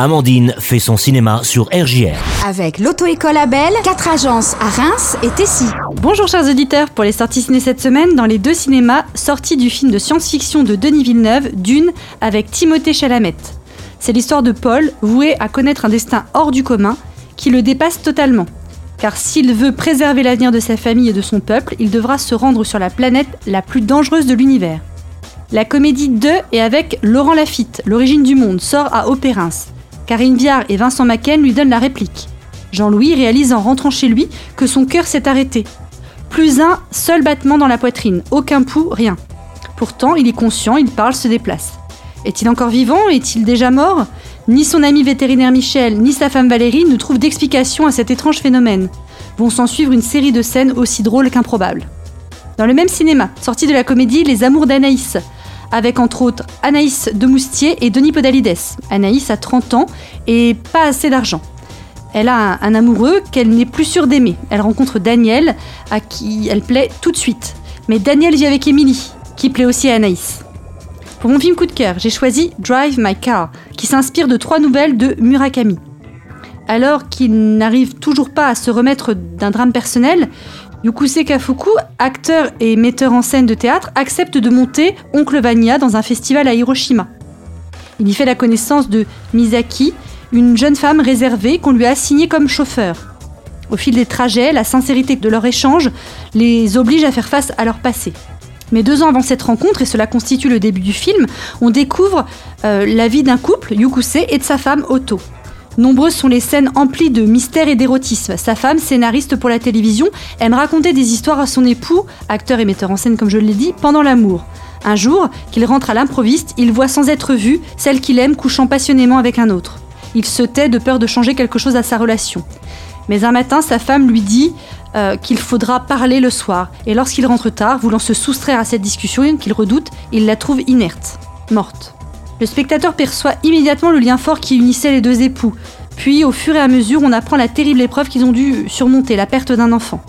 Amandine fait son cinéma sur RJR. Avec l'auto-école Abel, quatre agences à Reims et Tessy. Bonjour chers auditeurs, pour les sorties ciné cette semaine, dans les deux cinémas, sortie du film de science-fiction de Denis Villeneuve, Dune, avec Timothée Chalamet. C'est l'histoire de Paul, voué à connaître un destin hors du commun, qui le dépasse totalement. Car s'il veut préserver l'avenir de sa famille et de son peuple, il devra se rendre sur la planète la plus dangereuse de l'univers. La comédie de et avec Laurent Lafitte, L'origine du monde, sort à Opérins. Karine Viard et Vincent Macken lui donnent la réplique. Jean-Louis réalise en rentrant chez lui que son cœur s'est arrêté. Plus un seul battement dans la poitrine, aucun pouls, rien. Pourtant, il est conscient, il parle, se déplace. Est-il encore vivant? Est-il déjà mort? Ni son ami vétérinaire Michel, ni sa femme Valérie ne trouvent d'explication à cet étrange phénomène. Vont s'en suivre une série de scènes aussi drôles qu'improbables. Dans le même cinéma, sortie de la comédie Les Amours d'Anaïs, avec entre autres Anaïs de Moustier et Denis Podalides. Anaïs a 30 ans et pas assez d'argent. Elle a un, amoureux qu'elle n'est plus sûre d'aimer. Elle rencontre Daniel, à qui elle plaît tout de suite. Mais Daniel vit avec Émilie, qui plaît aussi à Anaïs. Pour mon film coup de cœur, j'ai choisi Drive My Car, qui s'inspire de trois nouvelles de Murakami. Alors qu'il n'arrive toujours pas à se remettre d'un drame personnel, Yukuse Kafuku, acteur et metteur en scène de théâtre, accepte de monter Oncle Vania dans un festival à Hiroshima. Il y fait la connaissance de Misaki, une jeune femme réservée qu'on lui a assignée comme chauffeur. Au fil des trajets, la sincérité de leur échange les oblige à faire face à leur passé. Mais deux ans avant cette rencontre, et cela constitue le début du film, on découvre euh, la vie d'un couple, Yukuse, et de sa femme, Otto. Nombreuses sont les scènes emplies de mystère et d'érotisme. Sa femme, scénariste pour la télévision, aime raconter des histoires à son époux, acteur et metteur en scène comme je l'ai dit, pendant l'amour. Un jour, qu'il rentre à l'improviste, il voit sans être vu celle qu'il aime couchant passionnément avec un autre. Il se tait de peur de changer quelque chose à sa relation. Mais un matin, sa femme lui dit euh, qu'il faudra parler le soir. Et lorsqu'il rentre tard, voulant se soustraire à cette discussion qu'il redoute, il la trouve inerte, morte. Le spectateur perçoit immédiatement le lien fort qui unissait les deux époux. Puis, au fur et à mesure, on apprend la terrible épreuve qu'ils ont dû surmonter, la perte d'un enfant.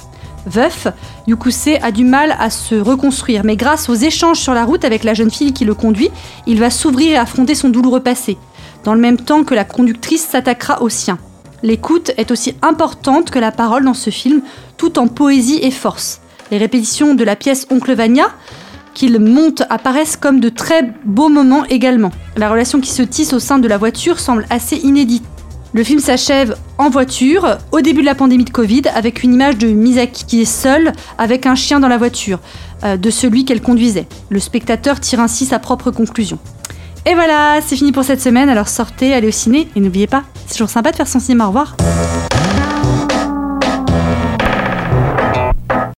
Veuf, Yukuse a du mal à se reconstruire, mais grâce aux échanges sur la route avec la jeune fille qui le conduit, il va s'ouvrir et affronter son douloureux passé, dans le même temps que la conductrice s'attaquera au sien. L'écoute est aussi importante que la parole dans ce film, tout en poésie et force. Les répétitions de la pièce Oncle Vania qu'il monte apparaissent comme de très beaux moments également. La relation qui se tisse au sein de la voiture semble assez inédite. Le film s'achève en voiture, au début de la pandémie de Covid, avec une image de Misaki qui est seule avec un chien dans la voiture, euh, de celui qu'elle conduisait. Le spectateur tire ainsi sa propre conclusion. Et voilà, c'est fini pour cette semaine, alors sortez, allez au ciné, et n'oubliez pas, c'est toujours sympa de faire son cinéma, au revoir